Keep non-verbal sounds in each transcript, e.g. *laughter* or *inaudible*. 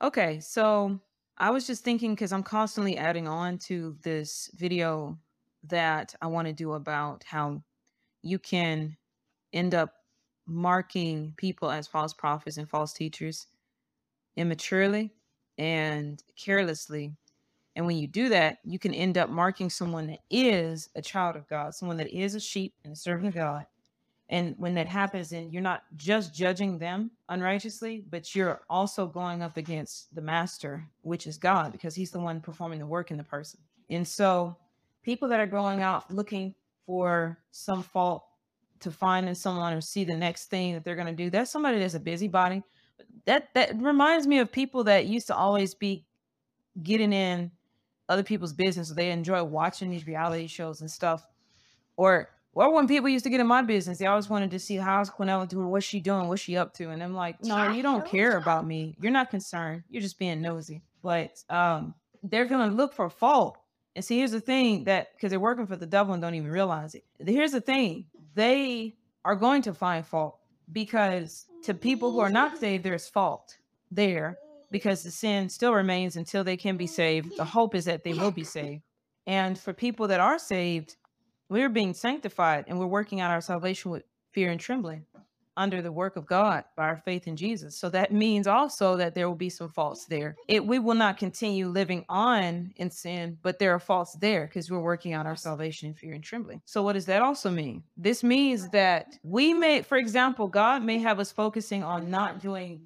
Okay, so I was just thinking because I'm constantly adding on to this video that I want to do about how you can end up marking people as false prophets and false teachers immaturely and carelessly. And when you do that, you can end up marking someone that is a child of God, someone that is a sheep and a servant of God. And when that happens, and you're not just judging them unrighteously, but you're also going up against the master, which is God, because he's the one performing the work in the person. And so people that are going out looking for some fault to find in someone or see the next thing that they're going to do, that's somebody that's a busybody. That that reminds me of people that used to always be getting in other people's business. They enjoy watching these reality shows and stuff. Or or when people used to get in my business, they always wanted to see how's Quinella doing, what's she doing, what's she up to. And I'm like, no, you don't care about me. You're not concerned. You're just being nosy. But um, they're gonna look for fault. And see, here's the thing that because they're working for the devil and don't even realize it. Here's the thing: they are going to find fault because to people who are not saved, there's fault there because the sin still remains until they can be saved. The hope is that they will be saved. And for people that are saved, we're being sanctified and we're working out our salvation with fear and trembling under the work of God by our faith in Jesus. So that means also that there will be some faults there. It we will not continue living on in sin, but there are faults there because we're working out our salvation in fear and trembling. So what does that also mean? This means that we may, for example, God may have us focusing on not doing,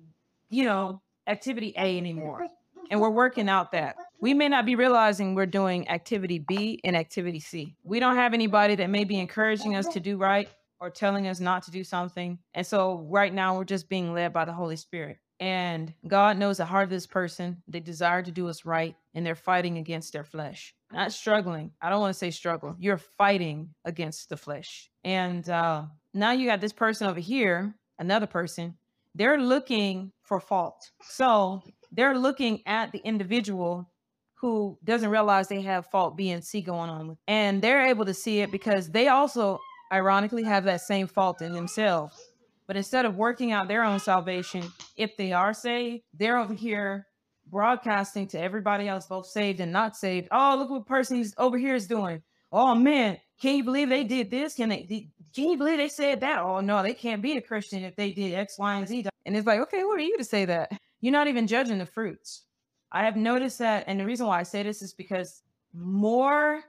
you know, activity A anymore. And we're working out that. We may not be realizing we're doing activity B and activity C. We don't have anybody that may be encouraging us to do right or telling us not to do something. And so right now we're just being led by the Holy Spirit. And God knows the heart of this person. They desire to do us right and they're fighting against their flesh. Not struggling. I don't want to say struggle. You're fighting against the flesh. And uh, now you got this person over here, another person they're looking for fault. So they're looking at the individual who doesn't realize they have fault B and C going on and they're able to see it because they also ironically have that same fault in themselves. But instead of working out their own salvation, if they are saved, they're over here broadcasting to everybody else, both saved and not saved. Oh, look what person's over here is doing. Oh man, can you believe they did this? Can they? Can you believe they said that? Oh no, they can't be a Christian if they did X, Y, and Z. And it's like, okay, who are you to say that? You're not even judging the fruits. I have noticed that, and the reason why I say this is because more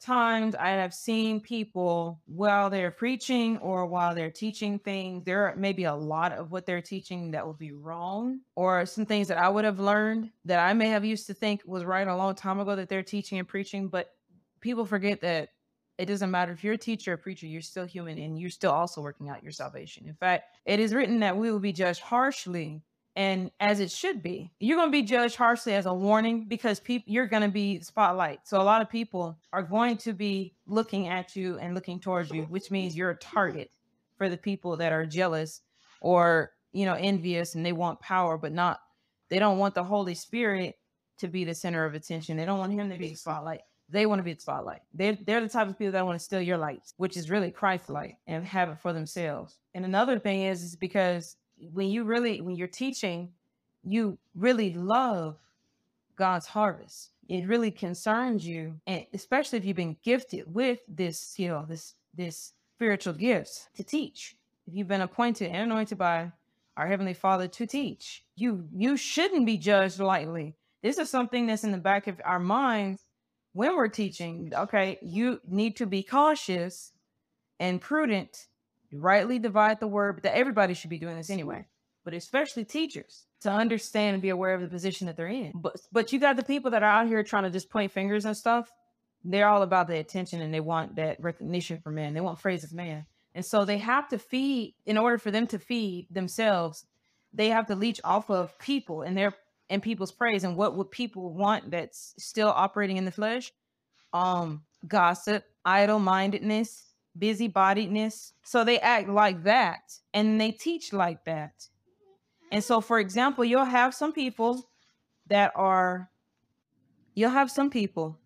times I have seen people while they're preaching or while they're teaching things, there may be a lot of what they're teaching that will be wrong, or some things that I would have learned that I may have used to think was right a long time ago that they're teaching and preaching, but people forget that it doesn't matter if you're a teacher or a preacher, you're still human and you're still also working out your salvation. In fact, it is written that we will be judged harshly and as it should be. You're going to be judged harshly as a warning because people you're going to be spotlight. So a lot of people are going to be looking at you and looking towards you, which means you're a target for the people that are jealous or, you know, envious and they want power but not they don't want the Holy Spirit to be the center of attention. They don't want him to be the spotlight. They want to be the spotlight. They're, they're the type of people that want to steal your lights, which is really Christ light and have it for themselves. And another thing is, is because when you really, when you're teaching, you really love God's harvest. It really concerns you. And especially if you've been gifted with this, you know, this, this spiritual gifts to teach. If you've been appointed and anointed by our Heavenly Father to teach, you, you shouldn't be judged lightly. This is something that's in the back of our minds when we're teaching, okay, you need to be cautious and prudent, rightly divide the word, but that everybody should be doing this anyway, but especially teachers to understand and be aware of the position that they're in. But but you got the people that are out here trying to just point fingers and stuff. They're all about the attention and they want that recognition from men. They want praise of man. And so they have to feed in order for them to feed themselves, they have to leech off of people and their and people's praise and what would people want that's still operating in the flesh um gossip idle-mindedness busybodiedness so they act like that and they teach like that. And so for example you'll have some people that are you'll have some people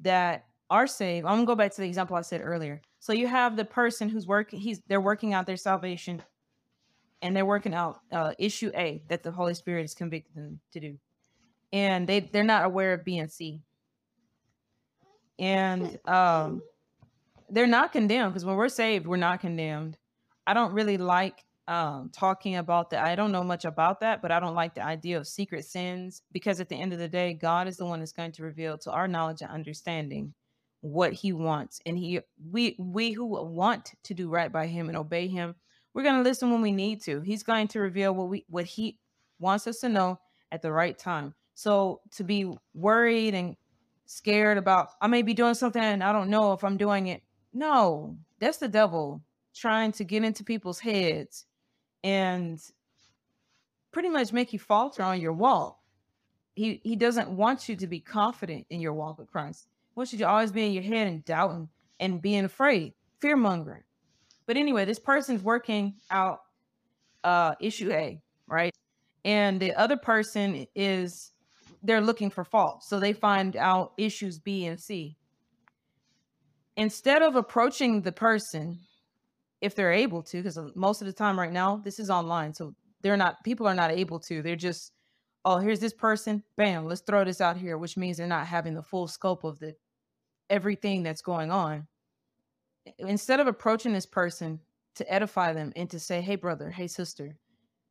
that are saved. I'm gonna go back to the example i said earlier. So you have the person who's working he's they're working out their salvation and they're working out uh, issue A that the Holy Spirit is convicting them to do, and they they're not aware of B and C, and um, they're not condemned because when we're saved, we're not condemned. I don't really like um, talking about that. I don't know much about that, but I don't like the idea of secret sins because at the end of the day, God is the one that's going to reveal to our knowledge and understanding what He wants, and He we we who want to do right by Him and obey Him, we're going to listen when we need to. He's going to reveal what we what He wants us to know at the right time. So to be worried and scared about I may be doing something and I don't know if I'm doing it. No, that's the devil trying to get into people's heads and pretty much make you falter on your walk. He he doesn't want you to be confident in your walk with Christ. He wants you to always be in your head and doubting and being afraid, fear mongering. But anyway, this person's working out uh issue A, right? And the other person is they're looking for fault. So they find out issues B and C. Instead of approaching the person if they're able to, because uh, most of the time right now, this is online. So they're not, people are not able to. They're just, oh, here's this person, bam, let's throw this out here, which means they're not having the full scope of the everything that's going on. Instead of approaching this person to edify them and to say, hey, brother, hey, sister,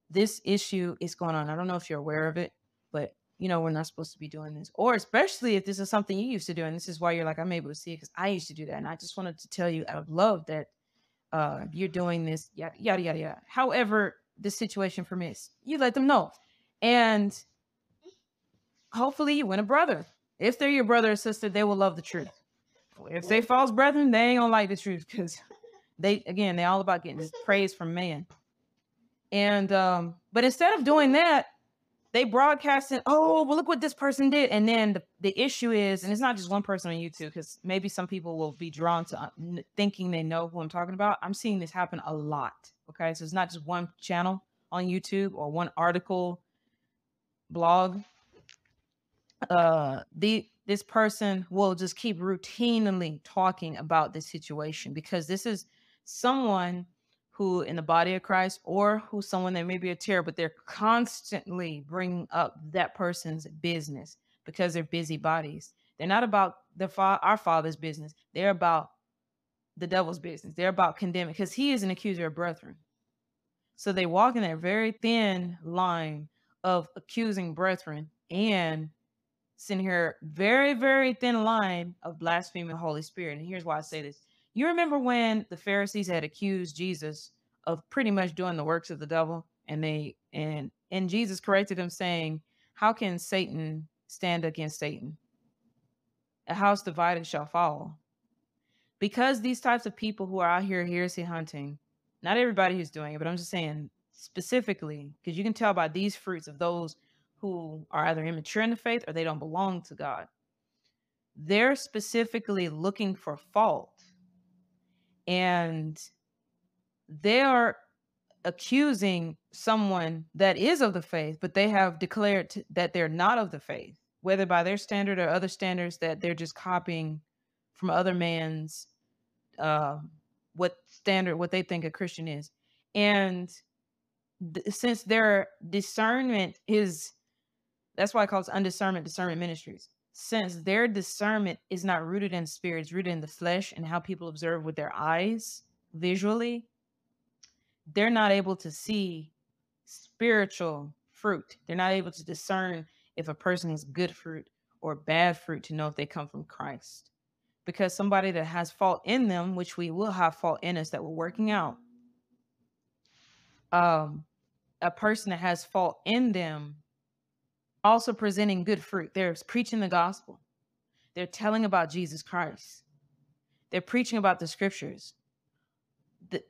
this issue is going on. I don't know if you're aware of it, you know, we're not supposed to be doing this. Or especially if this is something you used to do. And this is why you're like, I'm able to see it because I used to do that. And I just wanted to tell you out of love that uh, you're doing this, yada, yada, yada, yada. However, the situation permits, you let them know. And hopefully you win a brother. If they're your brother or sister, they will love the truth. If they false brethren, they ain't gonna like the truth because they again they all about getting praise from man. And um, but instead of doing that, they broadcast it. Oh, well, look what this person did. And then the, the issue is, and it's not just one person on YouTube, because maybe some people will be drawn to uh, thinking they know who I'm talking about. I'm seeing this happen a lot. Okay. So it's not just one channel on YouTube or one article, blog. Uh, the this person will just keep routinely talking about this situation because this is someone who in the body of Christ or who someone that may be a terror, but they're constantly bringing up that person's business because they're busy bodies. They're not about the fa- our father's business. They're about the devil's business. They're about condemning because he is an accuser of brethren. So they walk in that very thin line of accusing brethren and sitting here very, very thin line of blaspheming the Holy Spirit. And here's why I say this. You remember when the Pharisees had accused Jesus of pretty much doing the works of the devil, and they and and Jesus corrected them, saying, "How can Satan stand against Satan? A house divided shall fall." Because these types of people who are out here heresy hunting, not everybody who's doing it, but I'm just saying specifically, because you can tell by these fruits of those who are either immature in the faith or they don't belong to God. They're specifically looking for fault and they are accusing someone that is of the faith, but they have declared t- that they're not of the faith, whether by their standard or other standards that they're just copying from other man's uh, what standard, what they think a Christian is. And th- since their discernment is, that's why I call it undiscernment discernment ministries since their discernment is not rooted in spirit, it's rooted in the flesh and how people observe with their eyes visually, they're not able to see spiritual fruit. They're not able to discern if a person is good fruit or bad fruit to know if they come from Christ. Because somebody that has fault in them, which we will have fault in us that we're working out, um, a person that has fault in them also presenting good fruit. They're preaching the gospel. They're telling about Jesus Christ. They're preaching about the scriptures. The,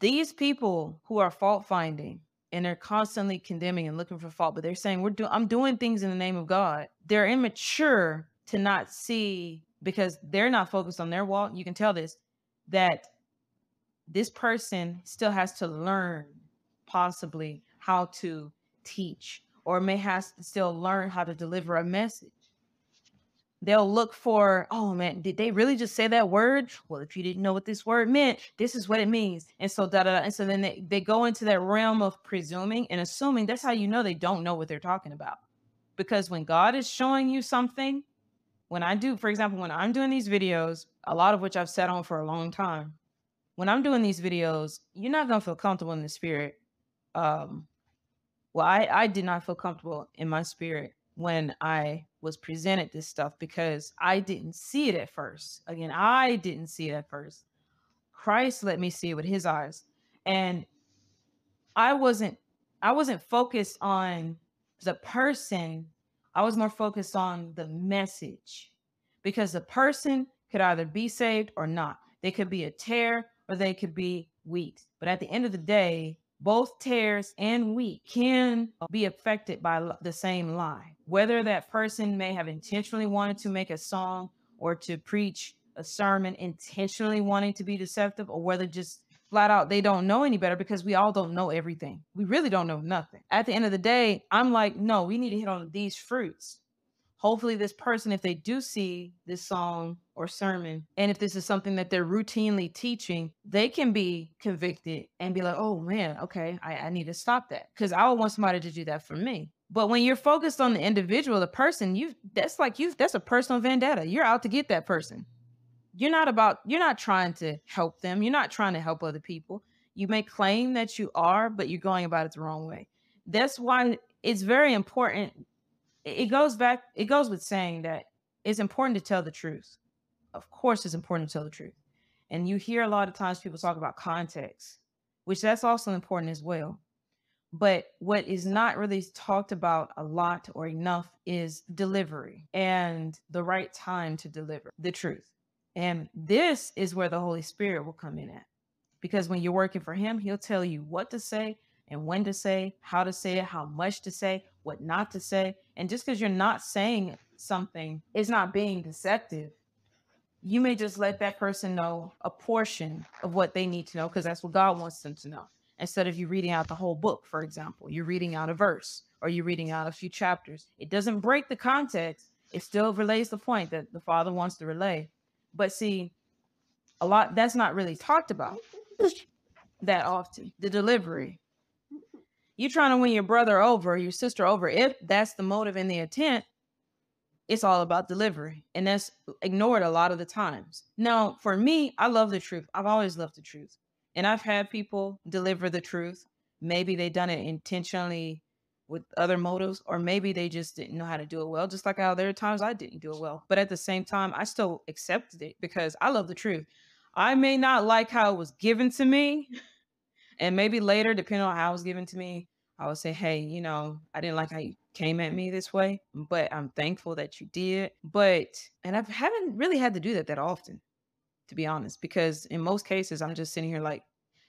these people who are fault finding and they're constantly condemning and looking for fault, but they're saying we're doing I'm doing things in the name of God. They're immature to not see because they're not focused on their walk. You can tell this that this person still has to learn possibly how to teach or may have to still learn how to deliver a message. they'll look for, oh man, did they really just say that word? Well, if you didn't know what this word meant, this is what it means. And so da da. da. And so then they, they go into that realm of presuming and assuming. That's how you know they don't know what they're talking about. Because when God is showing you something, when I do, for example, when I'm doing these videos, a lot of which I've sat on for a long time, when I'm doing these videos, you're not gonna feel comfortable in the spirit. Um, well, I, I did not feel comfortable in my spirit when I was presented this stuff because I didn't see it at first. Again, I didn't see it at first. Christ let me see it with his eyes. And I wasn't I wasn't focused on the person. I was more focused on the message. Because the person could either be saved or not. They could be a tare or they could be wheat. But at the end of the day, both tares and wheat can uh, be affected by the same lie. Whether that person may have intentionally wanted to make a song or to preach a sermon intentionally wanting to be deceptive, or whether just flat out they don't know any better because we all don't know everything. We really don't know nothing. At the end of the day, I'm like, no, we need to hit on these fruits hopefully this person if they do see this song or sermon and if this is something that they're routinely teaching they can be convicted and be like oh man okay i, I need to stop that. Because i would want somebody to do that for me. But when you're focused on the individual the person you that's like you that's a personal vendetta. You're out to get that person. You're not about you're not trying to help them. You're not trying to help other people. You may claim that you are but you're going about it the wrong way. That's why it's very important it goes back it goes with saying that it's important to tell the truth. Of course it's important to tell the truth. And you hear a lot of times people talk about context which that's also important as well. But what is not really talked about a lot or enough is delivery and the right time to deliver the truth. And this is where the holy spirit will come in at because when you're working for him he'll tell you what to say and when to say, how to say it, how much to say, what not to say. And just because you're not saying something is not being deceptive. You may just let that person know a portion of what they need to know because that's what God wants them to know. Instead of you reading out the whole book, for example, you're reading out a verse or you're reading out a few chapters. It doesn't break the context, it still relays the point that the Father wants to relay. But see, a lot that's not really talked about *laughs* that often. The delivery, you trying to win your brother over, your sister over, if that's the motive and the intent, it's all about delivery. And that's ignored a lot of the times. Now, for me, I love the truth. I've always loved the truth. And I've had people deliver the truth. Maybe they done it intentionally with other motives, or maybe they just didn't know how to do it well, just like how there are times I didn't do it well. But at the same time, I still accepted it because I love the truth. I may not like how it was given to me. And maybe later, depending on how it was given to me, I would say, hey, you know, I didn't like how you came at me this way, but I'm thankful that you did. But, and I haven't really had to do that that often, to be honest, because in most cases, I'm just sitting here like,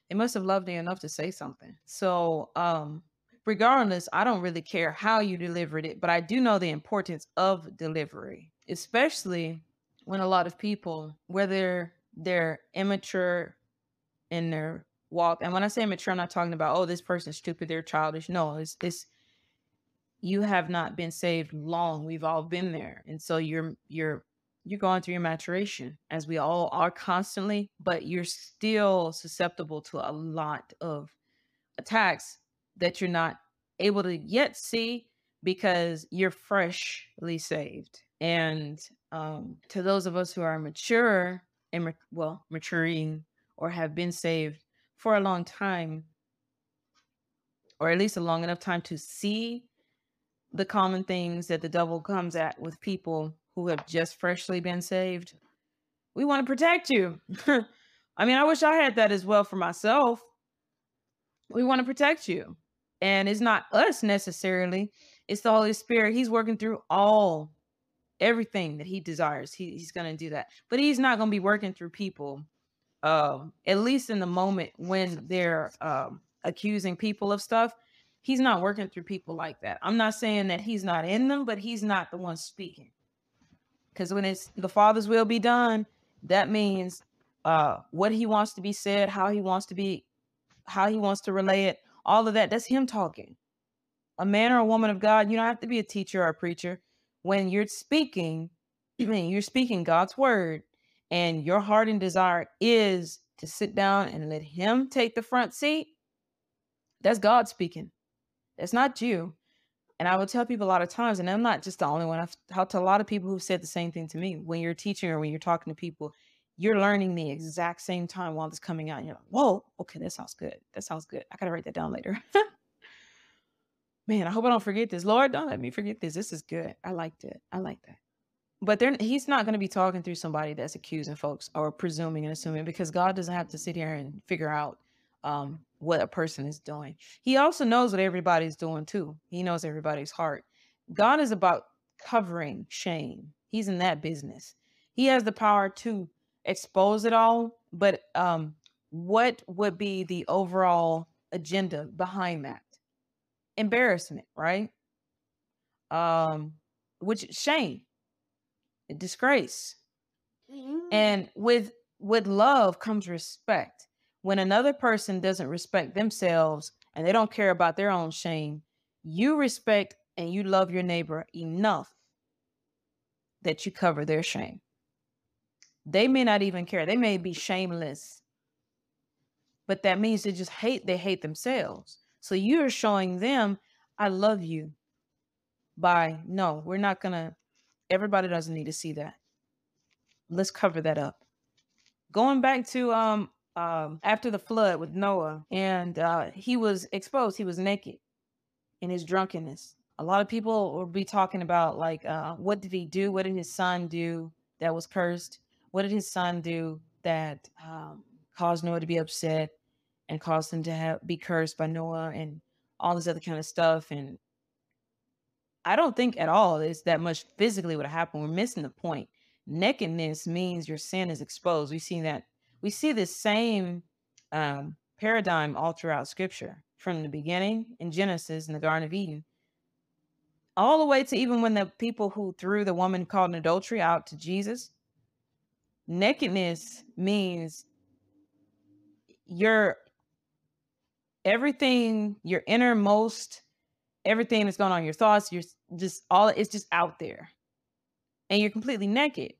they must have loved me enough to say something. So, um, regardless, I don't really care how you delivered it, but I do know the importance of delivery, especially when a lot of people, whether they're immature in their walk. And when I say mature, I'm not talking about, oh, this person's stupid, they're childish. No, it's this you have not been saved long. We've all been there. And so you're you're you're going through your maturation as we all are constantly, but you're still susceptible to a lot of attacks that you're not able to yet see because you're freshly saved. And um, to those of us who are mature and well, maturing or have been saved, for a long time, or at least a long enough time to see the common things that the devil comes at with people who have just freshly been saved. We want to protect you. *laughs* I mean, I wish I had that as well for myself. We want to protect you. And it's not us necessarily, it's the Holy Spirit. He's working through all everything that he desires. He, he's going to do that. But he's not going to be working through people um, at least in the moment when they're um, accusing people of stuff, he's not working through people like that. I'm not saying that he's not in them, but he's not the one speaking. Because when it's the Father's will be done, that means uh, what he wants to be said, how he wants to be, how he wants to relay it, all of that. That's him talking. A man or a woman of God, you don't have to be a teacher or a preacher. When you're speaking, I mean, *clears throat* you're speaking God's word, and your heart and desire is to sit down and let Him take the front seat, that's God speaking. That's not you. And I will tell people a lot of times, and I'm not just the only one. I've talked to a lot of people who've said the same thing to me. When you're teaching or when you're talking to people, you're learning the exact same time while it's coming out. And you're like, whoa, okay, that sounds good. That sounds good. I gotta write that down later. *laughs* Man, I hope I don't forget this. Lord, don't let me forget this. This is good. I liked it. I like that. But they're, he's not going to be talking through somebody that's accusing folks or presuming and assuming because God doesn't have to sit here and figure out um, what a person is doing. He also knows what everybody's doing too. He knows everybody's heart. God is about covering shame. He's in that business. He has the power to expose it all, but um, what would be the overall agenda behind that? Embarrassment, right? Um, which shame, disgrace. Mm-hmm. And with with love comes respect when another person doesn't respect themselves and they don't care about their own shame, you respect and you love your neighbor enough that you cover their shame. They may not even care. They may be shameless. But that means they just hate they hate themselves. So you're showing them I love you by no, we're not going to everybody doesn't need to see that. Let's cover that up. Going back to um um, after the flood with Noah, and uh, he was exposed. He was naked in his drunkenness. A lot of people will be talking about like, uh, what did he do? What did his son do that was cursed? What did his son do that um, caused Noah to be upset and caused him to have be cursed by Noah and all this other kind of stuff? And I don't think at all it's that much physically would happened. We're missing the point. Nakedness means your sin is exposed. We've seen that we see this same um, paradigm all throughout scripture from the beginning in Genesis in the Garden of Eden, all the way to even when the people who threw the woman called an adultery out to Jesus. Nakedness means your everything, your innermost, everything that's going on, your thoughts, you're just all it's just out there. And you're completely naked.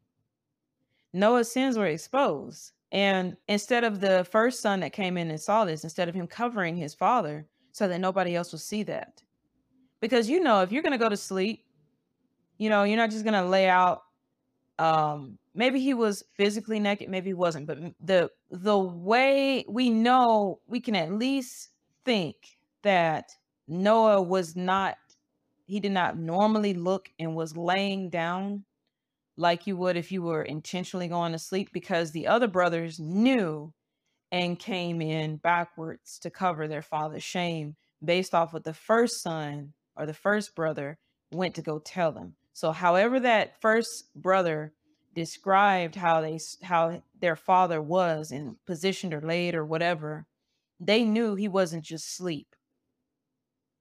Noah's sins were exposed. And instead of the first son that came in and saw this, instead of him covering his father so that nobody else will see that. Because you know, if you're going to go to sleep, you know, you're not just going to lay out um maybe he was physically naked, maybe he wasn't, but the the way we know we can at least think that Noah was not he did not normally look and was laying down like you would if you were intentionally going to sleep because the other brothers knew and came in backwards to cover their father's shame based off what the first son or the first brother went to go tell them. So however that first brother described how they how their father was and positioned or laid or whatever, they knew he wasn't just sleep.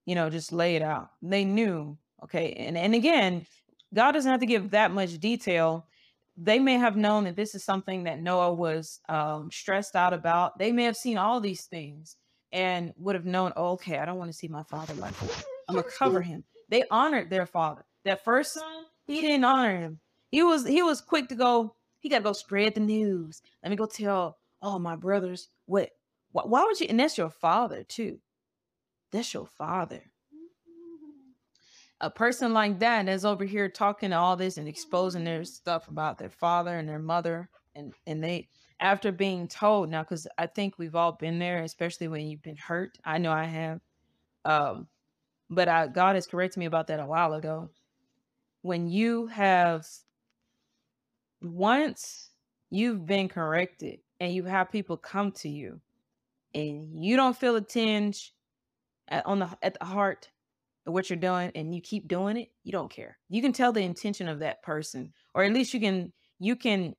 You know, just lay it out. They knew, okay. And and again, God doesn't have to give that much detail. They may have known that this is something that Noah was um, stressed out about. They may have seen all these things and would have known, oh, okay, I don't want to see my father like that. I'm gonna cover him. They honored their father. That first son, he didn't honor him. He was he was quick to go. He got to go spread the news. Let me go tell all my brothers what. Why, why would you? And that's your father too. That's your father. A person like that that's over here talking all this and exposing their stuff about their father and their mother and and they after being told now because i think we've all been there especially when you've been hurt. I know i have. Um but I, god has corrected me about that a while ago. When you have once you've been corrected and you have people come to you and you don't feel a tinge at, on the at the heart of what you're doing and you keep doing it, you don't care. You can tell the intention of that person, or at least you can you can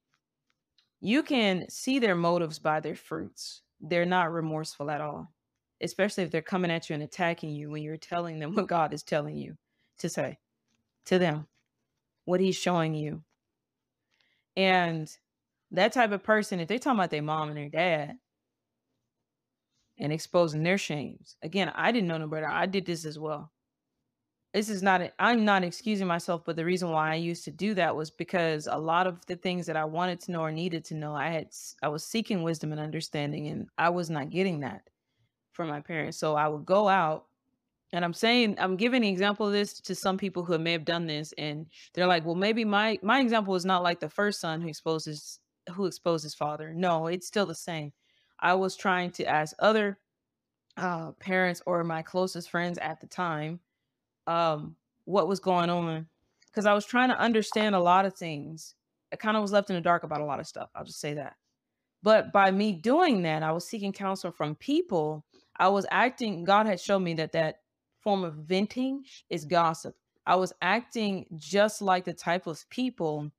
you can see their motives by their fruits. They're not remorseful at all, especially if they're coming at you and attacking you when you're telling them what God is telling you to say to them, what He's showing you. And that type of person, if they're talking about their mom and their dad and exposing their shames, again, I didn't know no better. I did this as well this is not i am not excusing myself, but the reason why I used to do that was because a lot of the things that I wanted to know or needed to know, I had I was seeking wisdom and understanding, and I was not getting that from my parents. So I would go out, and I'm saying I'm giving an example of this to some people who may have done this, and they're like, "Well, maybe my my example is not like the first son who exposes who exposed his father." No, it's still the same. I was trying to ask other uh, parents or my closest friends at the time um, what was going on because I was trying to understand a lot of things. I kind of was left in the dark about a lot of stuff. I'll just say that. But by me doing that, I was seeking counsel from people. I was acting, God had shown me that that form of venting is gossip. I was acting just like the type of people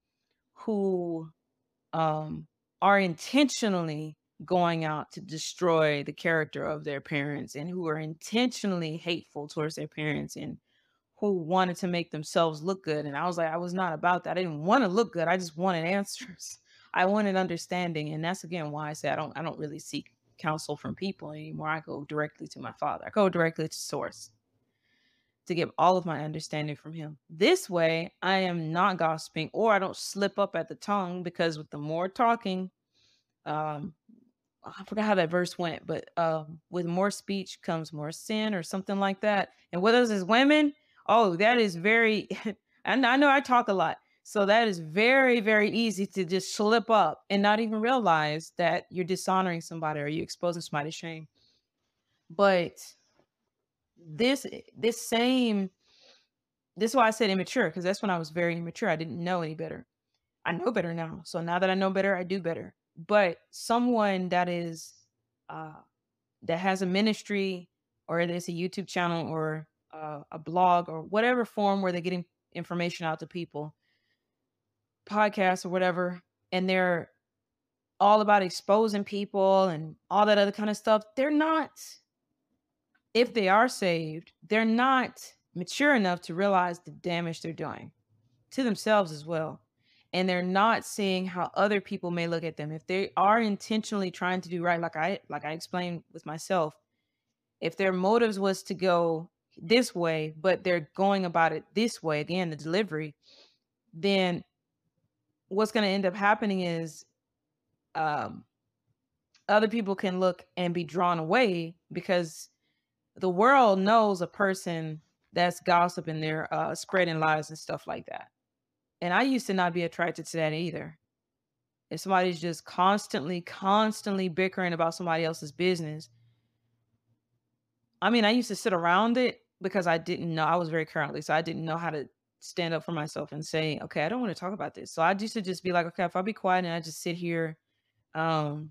who um, are intentionally going out to destroy the character of their parents and who are intentionally hateful towards their parents and who wanted to make themselves look good. And I was like, I was not about that. I didn't want to look good. I just wanted *laughs* answers. I wanted understanding. And that's again why I say I don't I don't really seek counsel from people anymore. I go directly to my father. I go directly to source to get all of my understanding from him. This way, I am not gossiping or I don't slip up at the tongue because with the more talking, um, I forgot how that verse went, but um, with more speech comes more sin or something like that. And with us as women, Oh, that is very, *laughs* and I know I talk a lot. So that is very, very easy to just slip up and not even realize that you're dishonoring somebody or you're exposing somebody to shame. But this, this same, this is why I said immature, because that's when I was very immature. I didn't know any better. I know better now. So now that I know better, I do better. But someone that is, uh, that has a ministry or there's a YouTube channel or uh, a blog or whatever form where they're getting information out to people, podcasts or whatever, and they're all about exposing people and all that other kind of stuff, they're not, if they are saved, they're not mature enough to realize the damage they're doing to themselves as well. And they're not seeing how other people may look at them. If they are intentionally trying to do right, like I like I explained with myself, if their motives was to go this way, but they're going about it this way, again, the delivery, then what's going to end up happening is um, other people can look and be drawn away because the world knows a person that's gossiping, they're uh, spreading lies and stuff like that. And I used to not be attracted to that either. If somebody's just constantly, constantly bickering about somebody else's business, I mean, I used to sit around it because I didn't know I was very currently, so I didn't know how to stand up for myself and say, okay, I don't want to talk about this. So I used to just be like, okay, if I be quiet and I just sit here, um,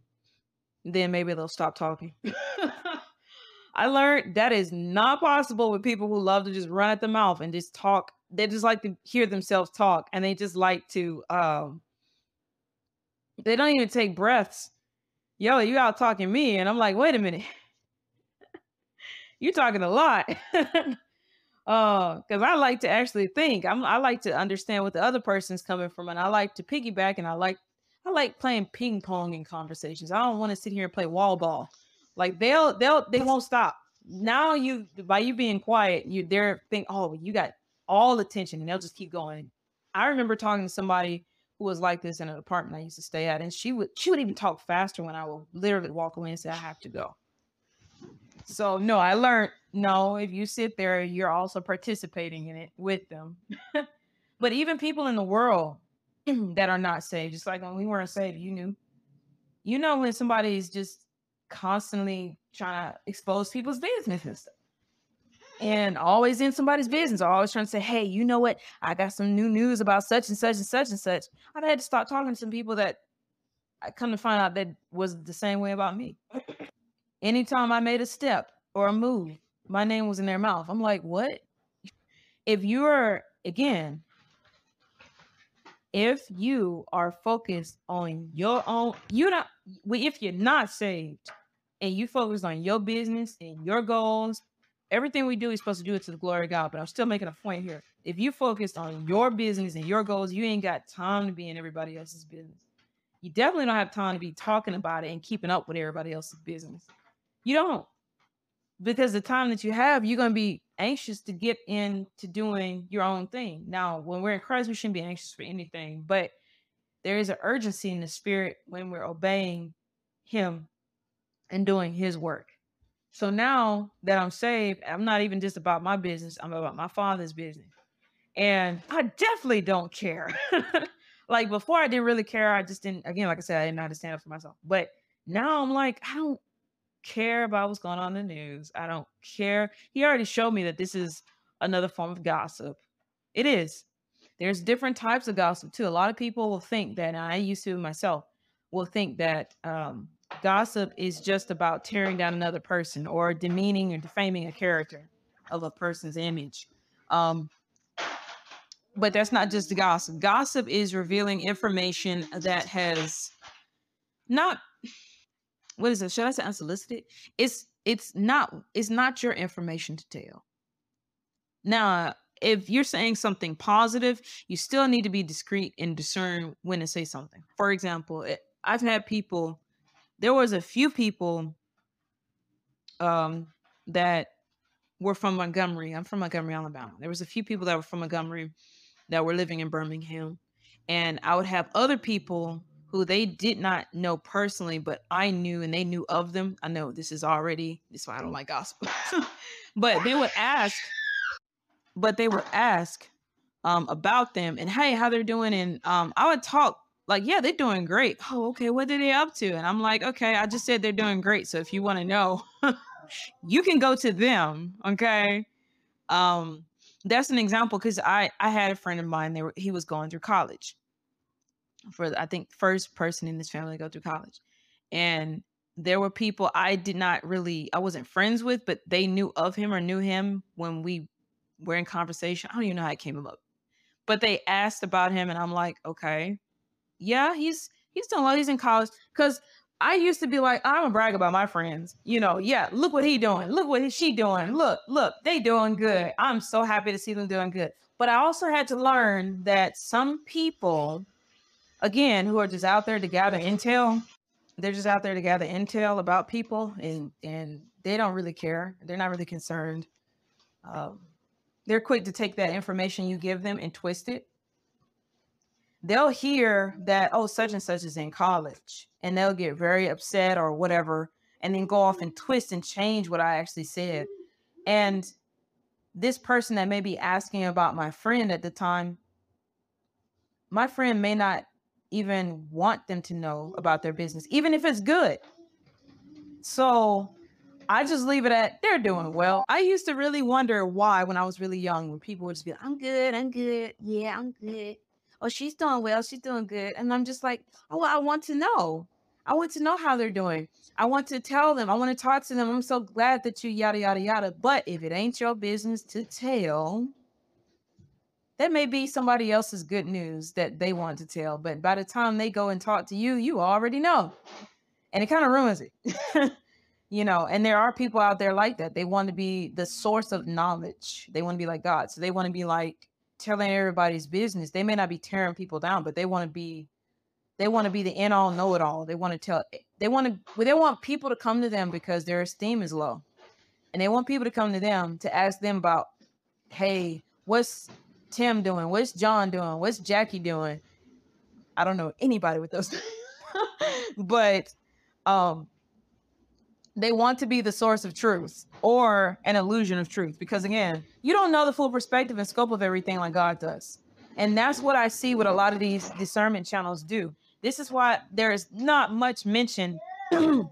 then maybe they'll stop talking. *laughs* I learned that is not possible with people who love to just run at the mouth and just talk. They just like to hear themselves talk and they just like to um they don't even take breaths. Yo, you out talking me. And I'm like, wait a minute *laughs* you talking a lot. *laughs* uh, because I like to actually think. I'm I like to understand what the other person's coming from, and I like to piggyback, and I like I like playing ping pong in conversations. I don't want to sit here and play wall ball. Like they'll they'll they won't stop. Now you by you being quiet, you they're think, oh, you got all attention, and they'll just keep going. I remember talking to somebody who was like this in an apartment I used to stay at, and she would she would even talk faster when I would literally walk away and say, I have to go. So no, I learned no, if you sit there, you're also participating in it with them. *laughs* but even people in the world *clears throat* that are not saved, just like when we weren't saved, you knew. You know when somebody's just constantly trying to expose people's business and stuff. And always in somebody's business, always trying to say, hey, you know what? I got some new news about such and such and such and such. I've had to start talking to some people that I come to find out that was the same way about me. Anytime I made a step or a move, my name was in their mouth. I'm like, what? If you're, again, if you are focused on your own, you not, if you're not saved and you focus on your business and your goals, everything we do is supposed to do it to the glory of God. But I'm still making a point here. If you focused on your business and your goals, you ain't got time to be in everybody else's business. You definitely don't have time to be talking about it and keeping up with everybody else's business. You don't. because the time that you have, you're going to be anxious to get into doing your own thing. Now, when we're in Christ, we shouldn't be anxious for anything, but there is an urgency in the spirit when we're obeying Him and doing His work. So now that I'm saved, I'm not even just about my business, I'm about my Father's business. And I definitely don't care. *laughs* like before, I didn't really care. I just didn't, again, like I said, I didn't know how to stand up for myself. But now I'm like, I don't care about what's going on in the news. I don't care. He already showed me that this is another form of gossip. It is. There's different types of gossip too. A lot of people will think that, I used to myself, will think that um, gossip is just about tearing down another person or demeaning or defaming a character of a person's image. Um, but that's not just gossip. Gossip is revealing information that has not what is it? Should I say unsolicited? It's it's not it's not your information to tell. Now, if you're saying something positive, you still need to be discreet and discern when to say something. For example, it, I've had people. There was a few people um, that were from Montgomery. I'm from Montgomery, Alabama. There was a few people that were from Montgomery that were living in Birmingham, and I would have other people who they did not know personally, but I knew and they knew of them. I know this is already this is why I don't like gospel. *laughs* but they would ask, but they would ask um about them and hey, how they're doing. And um I would talk like, yeah, they're doing great. Oh, okay, what are they up to? And I'm like, okay, I just said they're doing great. So if you want to know, *laughs* you can go to them. Okay. Um, that's an example because I I had a friend of mine. There, he was going through college for I think first person in this family to go through college. And there were people I did not really I wasn't friends with, but they knew of him or knew him when we were in conversation. I don't even know how it came up. But they asked about him and I'm like, okay. Yeah, he's he's doing well. He's in college. Cause I used to be like, I'm gonna brag about my friends. You know, yeah, look what he doing. Look what she doing. Look, look, they doing good. I'm so happy to see them doing good. But I also had to learn that some people again, who are just out there to gather intel. They're just out there to gather intel about people, and and they don't really care. They're not really concerned. Um, they're quick to take that information you give them and twist it. They'll hear that oh, such and such is in college, and they'll get very upset or whatever, and then go off and twist and change what I actually said. And this person that may be asking about my friend at the time, my friend may not even want them to know about their business, even if it's good. So I just leave it at they're doing well. I used to really wonder why when I was really young, when people would just be like, I'm good, I'm good. Yeah, I'm good. Oh, she's doing well, she's doing good. And I'm just like, oh, I want to know. I want to know how they're doing. I want to tell them. I want to talk to them. I'm so glad that you yada yada yada. But if it ain't your business to tell, that may be somebody else's good news that they want to tell, but by the time they go and talk to you, you already know. And it kind of ruins it. *laughs* you know, and there are people out there like that. They want to be the source of knowledge. They want to be like God. So they want to be like telling everybody's business. They may not be tearing people down, but they want to be they want to be the end all know it all. They want to tell they want to they want people to come to them because their esteem is low. And they want people to come to them to ask them about, hey, what's Tim doing? What's John doing? What's Jackie doing? I don't know anybody with those, *laughs* but um, they want to be the source of truth or an illusion of truth because again, you don't know the full perspective and scope of everything like God does. And that's what I see what a lot of these discernment channels do. This is why there is not much mention. *clears throat* mm,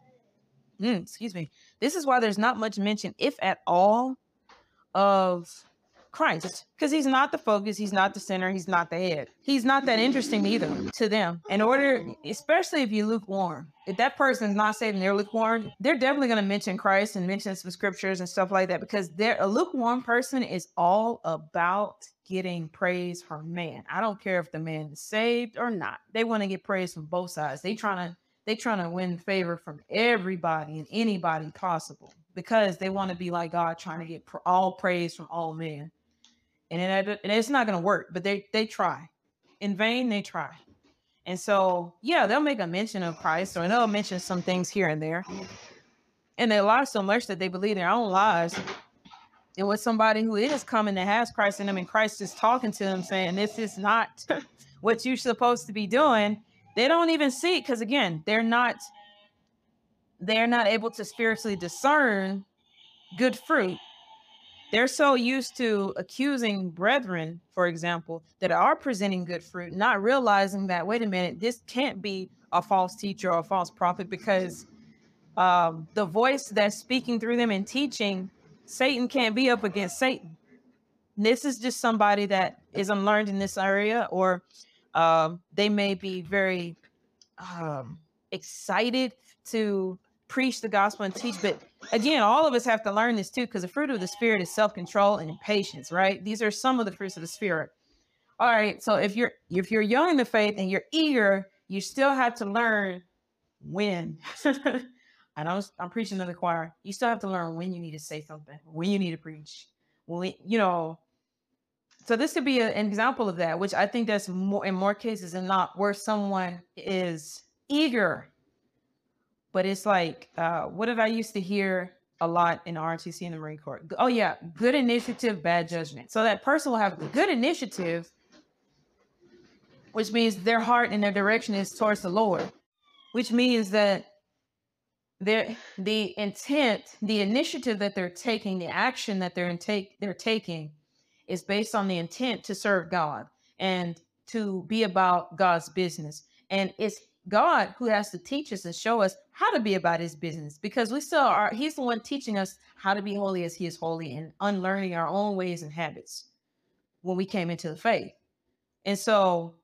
excuse me. This is why there's not much mention, if at all, of Christ because he's not the focus, he's not the center, he's not the head. He's not that interesting either to them. In order, especially if you lukewarm, if that person's not saving they're lukewarm, they're definitely going to mention Christ and mention some scriptures and stuff like that because they're a lukewarm person is all about getting praise from man. I don't care if the man is saved or not. They want to get praise from both sides. They trying to they trying to win favor from everybody and anybody possible because they want to be like God, trying to get all praise from all men and, it, and it's not going to work. But they they try, in vain they try, and so yeah, they'll make a mention of Christ or they'll mention some things here and there. And they lie so much that they believe their own lies. And with somebody who is coming that has Christ in them and Christ is talking to them saying, This is not *laughs* what you're supposed to be doing, they don't even see it because again, they're not they're not able to spiritually discern good fruit. They're so used to accusing brethren, for example, that are presenting good fruit, not realizing that, wait a minute, this can't be a false teacher or a false prophet because um, the voice that's speaking through them and teaching, Satan can't be up against Satan. This is just somebody that is unlearned in this area, or um, they may be very um, excited to preach the gospel and teach. But again, all of us have to learn this too, because the fruit of the spirit is self-control and patience, right? These are some of the fruits of the spirit. All right. So if you're if you're young in the faith and you're eager, you still have to learn when. *laughs* I know I'm preaching to the choir. You still have to learn when you need to say something, when you need to preach. When you know. So this could be a, an example of that, which I think that's more in more cases than not where someone is eager but it's like, uh, what did I used to hear a lot in ROTC and the Marine Corps? Oh yeah, good initiative, bad judgment. So that person will have good initiative, which means their heart and their direction is towards the Lord, which means that their the intent, the initiative that they're taking, the action that they're take they're taking is based on the intent to serve God and to be about God's business. And it's God who has to teach us and show us how to be about his business because we still are, he's the one teaching us how to be holy as he is holy and unlearning our own ways and habits when we came into the faith. And so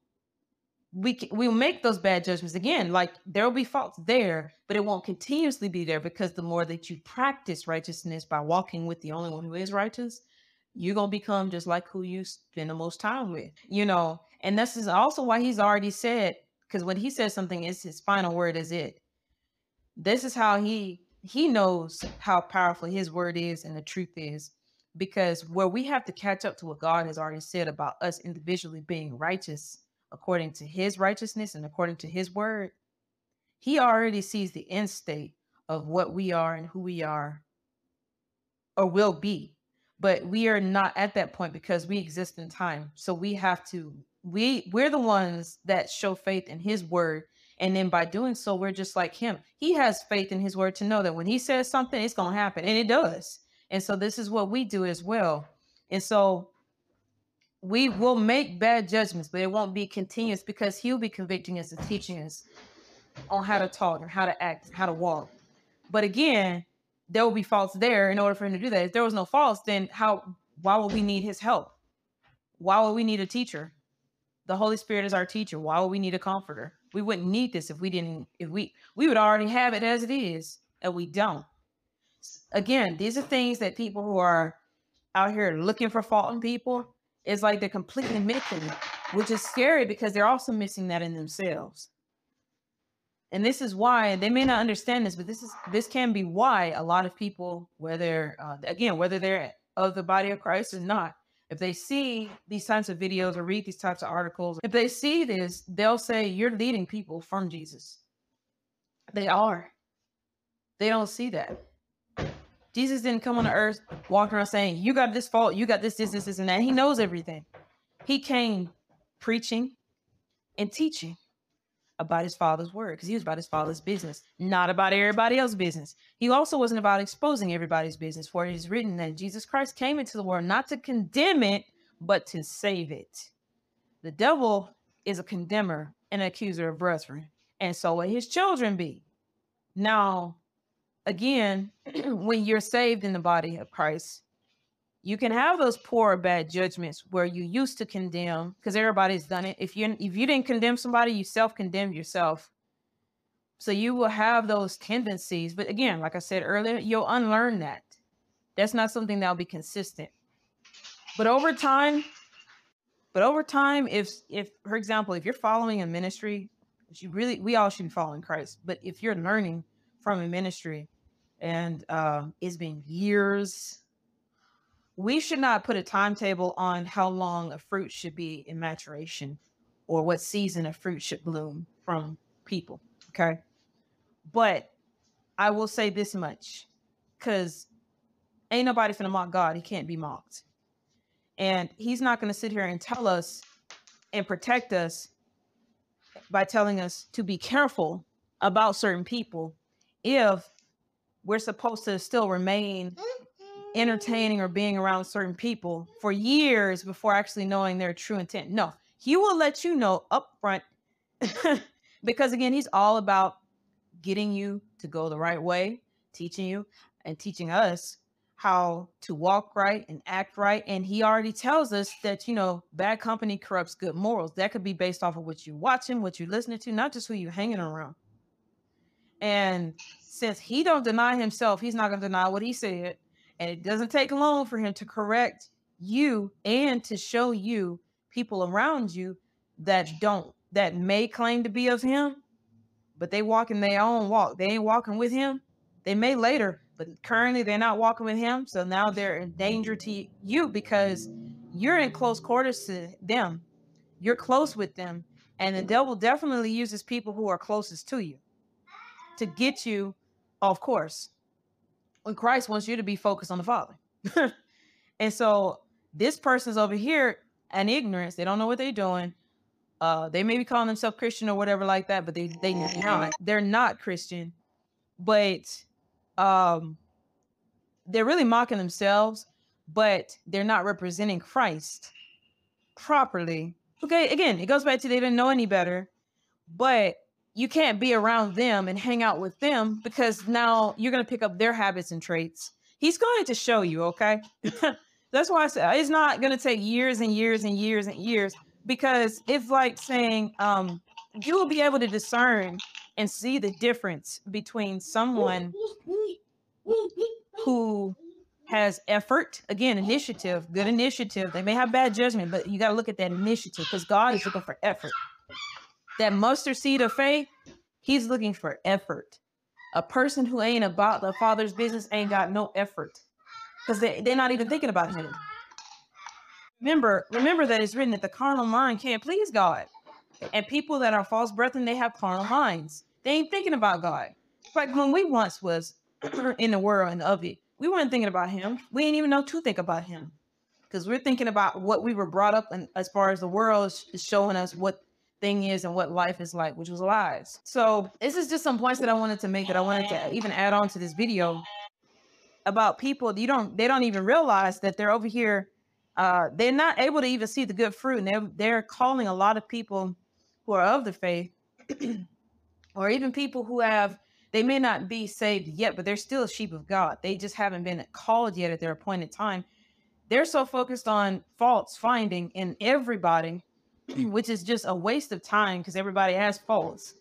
we we make those bad judgments again. Like there will be faults there, but it won't continuously be there because the more that you practice righteousness by walking with the only one who is righteous, you're gonna become just like who you spend the most time with, you know. And this is also why he's already said because when he says something, it's his final word is it. This is how he he knows how powerful his word is and the truth is. Because where we have to catch up to what God has already said about us individually being righteous according to his righteousness and according to his word, he already sees the end state of what we are and who we are or will be. But we are not at that point because we exist in time. So we have to we we're the ones that show faith in his word and then by doing so we're just like him. He has faith in his word to know that when he says something it's going to happen and it does. And so this is what we do as well. And so we will make bad judgments but it won't be continuous because he'll be convicting us and teaching us on how to talk and how to act how to walk. But again there will be faults there in order for him to do that. If there was no faults then how why would we need his help? Why would we need a teacher the Holy Spirit is our teacher. Why would we need a comforter? We wouldn't need this if we didn't, if we, we would already have it as it is, and we don't. Again, these are things that people who are out here looking for fault in people, it's like they're completely missing, which is scary because they're also missing that in themselves. And this is why they may not understand this, but this is this can be why a lot of people, whether uh, again whether they're of the body of Christ or not, if they see these types of videos or read these types of articles, if they see this, they'll say, You're leading people from Jesus. They are. They don't see that. Jesus didn't come on the earth walking around saying, You got this fault, you got this, this, this, this, and that. He knows everything. He came preaching and teaching about his father's word because he was about his father's business, not about everybody else's business. He also wasn't about exposing everybody's business, for it is written that Jesus Christ came into the world not to condemn it, but to save it. The devil is a condemner and an accuser of brethren, and so will his children be. Now, again, *clears throat* when you're saved in the body of Christ, you can have those poor bad judgments where you used to condemn because everybody's done it. If you if you didn't condemn somebody you self-condemned yourself. So you will have those tendencies but again like i said earlier you'll unlearn that. That's not something that'll be consistent. But over time but over time if if for example if you're following a ministry you really we all should be following christ but if you're learning from a ministry and uh, it's been years we should not put a timetable on how long a fruit should be in maturation or what season a fruit should bloom from people. Okay. But I will say this much because ain't nobody finna mock God. He can't be mocked. And he's not going to sit here and tell us and protect us by telling us to be careful about certain people if we're supposed to still remain mm. Entertaining or being around certain people for years before actually knowing their true intent. No, he will let you know up front *laughs* because again, he's all about getting you to go the right way, teaching you and teaching us how to walk right and act right. And he already tells us that, you know, bad company corrupts good morals. That could be based off of what you're watching, what you're listening to, not just who you're hanging around. And since he don't deny himself, he's not going to deny what he said. And it doesn't take long for him to correct you and to show you people around you that don't, that may claim to be of him, but they walk in their own walk. They ain't walking with him. They may later, but currently they're not walking with him. So now they're in danger to you because you're in close quarters to them. You're close with them. And the devil definitely uses people who are closest to you to get you off course when Christ wants you to be focused on the Father. *laughs* and so this person's over here in ignorance. They don't know what they're doing. Uh, they may be calling themselves Christian or whatever like that, but they they not. They're not Christian. But um they're really mocking themselves, but they're not representing Christ properly. Okay, again, it goes back to they didn't know any better, but you can't be around them and hang out with them because now you're going to pick up their habits and traits. He's going to show you, okay? *laughs* That's why I said it's not going to take years and years and years and years because it's like saying um, you will be able to discern and see the difference between someone who has effort again initiative good initiative they may have bad judgment but you got to look at that initiative because god is looking for effort that mustard seed of faith he's looking for effort a person who ain't about the father's business ain't got no effort because they, they're not even thinking about him remember remember that it's written that the carnal mind can't please god and people that are false brethren they have carnal minds they ain't thinking about god like when we once was *clears throat* in the world and of it. We weren't thinking about him. We didn't even know to think about him because we're thinking about what we were brought up and as far as the world is showing us what thing is and what life is like, which was lies. So this is just some points that I wanted to make that I wanted to even add on to this video about people you don't they don't even realize that they're over here uh they're not able to even see the good fruit and they're they're calling a lot of people who are of the faith *clears throat* or even people who have they may not be saved yet, but they're still sheep of God. They just haven't been called yet at their appointed time. They're so focused on faults finding in everybody, *clears throat* which is just a waste of time because everybody has faults.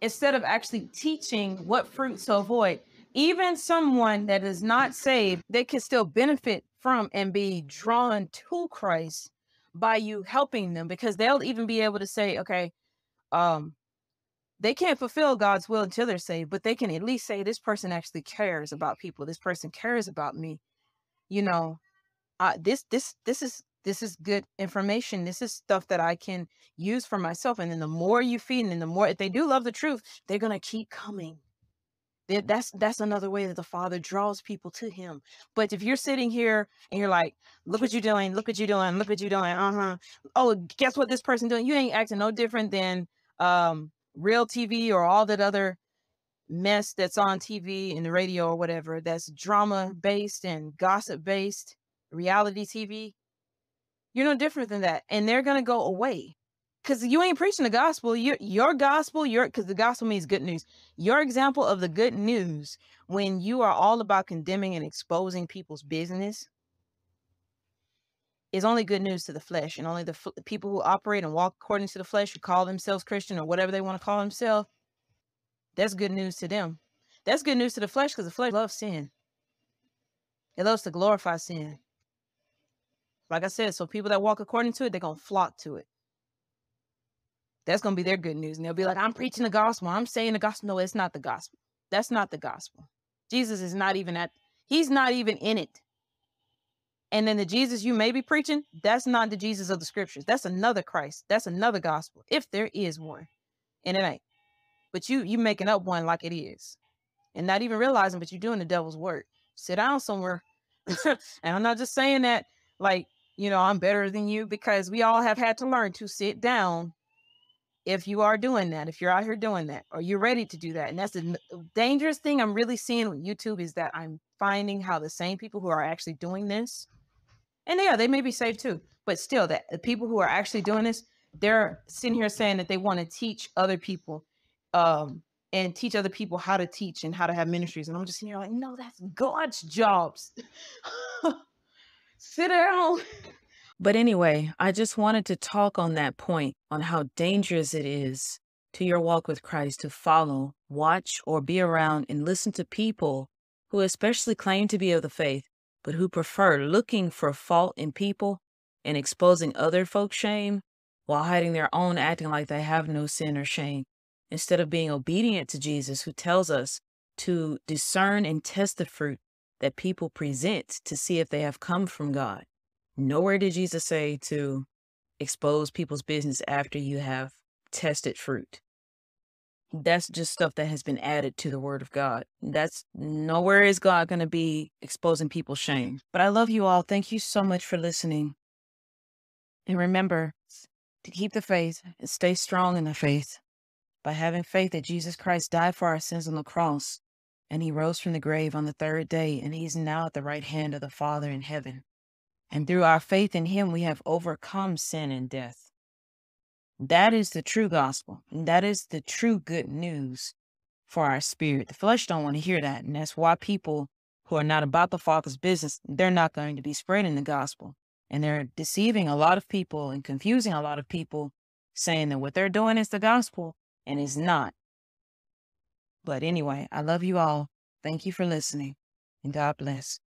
Instead of actually teaching what fruits to avoid, even someone that is not saved, they can still benefit from and be drawn to Christ by you helping them because they'll even be able to say, okay, um, they can't fulfill God's will until they're saved, but they can at least say, This person actually cares about people. This person cares about me. You know, uh, this this this is this is good information. This is stuff that I can use for myself. And then the more you feed, and the more if they do love the truth, they're gonna keep coming. That's that's another way that the Father draws people to Him. But if you're sitting here and you're like, "Look what you're doing! Look what you're doing! Look what you're doing!" Uh huh. Oh, guess what this person doing? You ain't acting no different than um real TV or all that other mess that's on TV and the radio or whatever that's drama based and gossip based reality TV, you're no different than that. And they're going to go away because you ain't preaching the gospel. Your, your gospel, your because the gospel means good news. Your example of the good news when you are all about condemning and exposing people's business is only good news to the flesh and only the people who operate and walk according to the flesh who call themselves christian or whatever they want to call themselves that's good news to them that's good news to the flesh because the flesh loves sin it loves to glorify sin like i said so people that walk according to it they're going to flock to it that's going to be their good news and they'll be like i'm preaching the gospel i'm saying the gospel no it's not the gospel that's not the gospel jesus is not even at he's not even in it and then the Jesus you may be preaching, that's not the Jesus of the scriptures. That's another Christ. That's another gospel, if there is one. And it ain't. But you you making up one like it is. and not even realizing, but you're doing the devil's work. Sit down somewhere. *laughs* and I'm not just saying that like, you know, I'm better than you because we all have had to learn to sit down if you are doing that, if you're out here doing that, or you're ready to do that. And that's the dangerous thing I'm really seeing with YouTube is that I'm finding how the same people who are actually doing this, and yeah, they may be safe too, but still, that the people who are actually doing this, they're sitting here saying that they want to teach other people, um, and teach other people how to teach and how to have ministries. And I'm just sitting here like, no, that's God's jobs. *laughs* Sit down. *laughs* But anyway, I just wanted to talk on that point on how dangerous it is to your walk with Christ to follow, watch, or be around and listen to people who especially claim to be of the faith, but who prefer looking for fault in people and exposing other folks' shame while hiding their own acting like they have no sin or shame, instead of being obedient to Jesus, who tells us to discern and test the fruit that people present to see if they have come from God. Nowhere did Jesus say to expose people's business after you have tested fruit. That's just stuff that has been added to the word of God. That's nowhere is God going to be exposing people's shame. But I love you all. Thank you so much for listening. And remember to keep the faith and stay strong in the faith by having faith that Jesus Christ died for our sins on the cross and he rose from the grave on the third day and he's now at the right hand of the Father in heaven. And through our faith in him, we have overcome sin and death. That is the true gospel. And that is the true good news for our spirit. The flesh don't want to hear that. And that's why people who are not about the Father's business, they're not going to be spreading the gospel. And they're deceiving a lot of people and confusing a lot of people, saying that what they're doing is the gospel and it's not. But anyway, I love you all. Thank you for listening and God bless.